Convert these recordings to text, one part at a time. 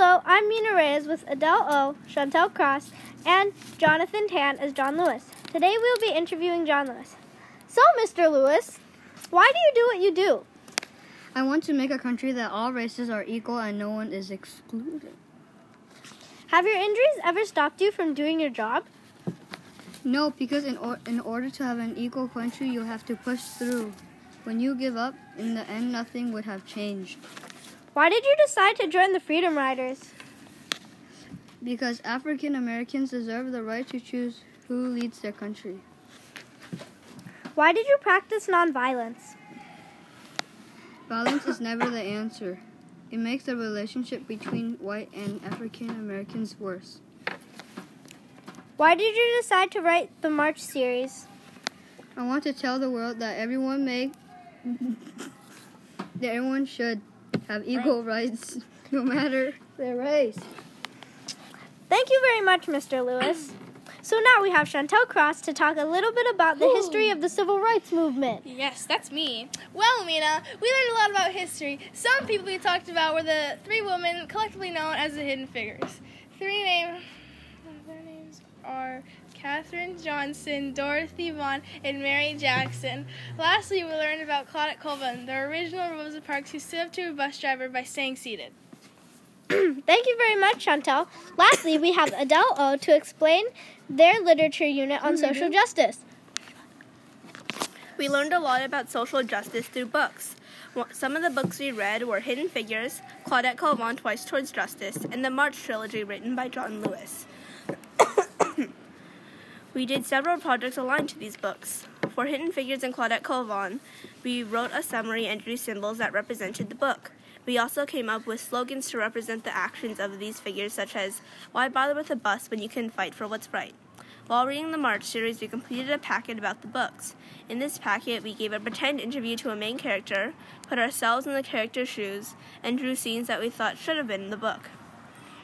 Hello, I'm Mina Reyes with Adele O, Chantel Cross, and Jonathan Tan as John Lewis. Today we will be interviewing John Lewis. So, Mr. Lewis, why do you do what you do? I want to make a country that all races are equal and no one is excluded. Have your injuries ever stopped you from doing your job? No, because in, or- in order to have an equal country, you have to push through. When you give up, in the end, nothing would have changed. Why did you decide to join the Freedom Riders? Because African Americans deserve the right to choose who leads their country. Why did you practice nonviolence? Violence is never the answer. It makes the relationship between white and African Americans worse. Why did you decide to write the March series? I want to tell the world that everyone may that everyone should have equal rights no matter their race. Thank you very much, Mr. Lewis. So now we have Chantel Cross to talk a little bit about the history of the civil rights movement. Yes, that's me. Well, Mina, we learned a lot about history. Some people we talked about were the three women collectively known as the Hidden Figures. Three names. They're Katherine Johnson, Dorothy Vaughan, and Mary Jackson. Lastly, we learned about Claudette Colvin, the original Rosa Parks who stood up to a bus driver by staying seated. Thank you very much, Chantel. Lastly, we have Adele O to explain their literature unit on social mm-hmm. justice. We learned a lot about social justice through books. Some of the books we read were Hidden Figures, Claudette Colvin Twice Towards Justice, and the March trilogy written by John Lewis. We did several projects aligned to these books. For Hidden Figures and Claudette Colvin, we wrote a summary and drew symbols that represented the book. We also came up with slogans to represent the actions of these figures, such as, Why bother with a bus when you can fight for what's right? While reading the March series, we completed a packet about the books. In this packet, we gave a pretend interview to a main character, put ourselves in the character's shoes, and drew scenes that we thought should have been in the book.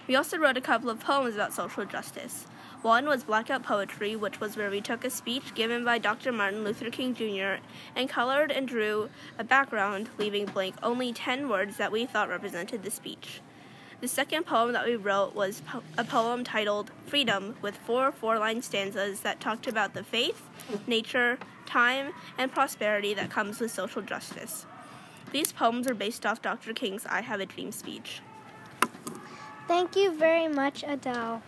We also wrote a couple of poems about social justice. One was Blackout Poetry, which was where we took a speech given by Dr. Martin Luther King Jr. and colored and drew a background, leaving blank only 10 words that we thought represented the speech. The second poem that we wrote was po- a poem titled Freedom, with four four line stanzas that talked about the faith, nature, time, and prosperity that comes with social justice. These poems are based off Dr. King's I Have a Dream speech. Thank you very much, Adele.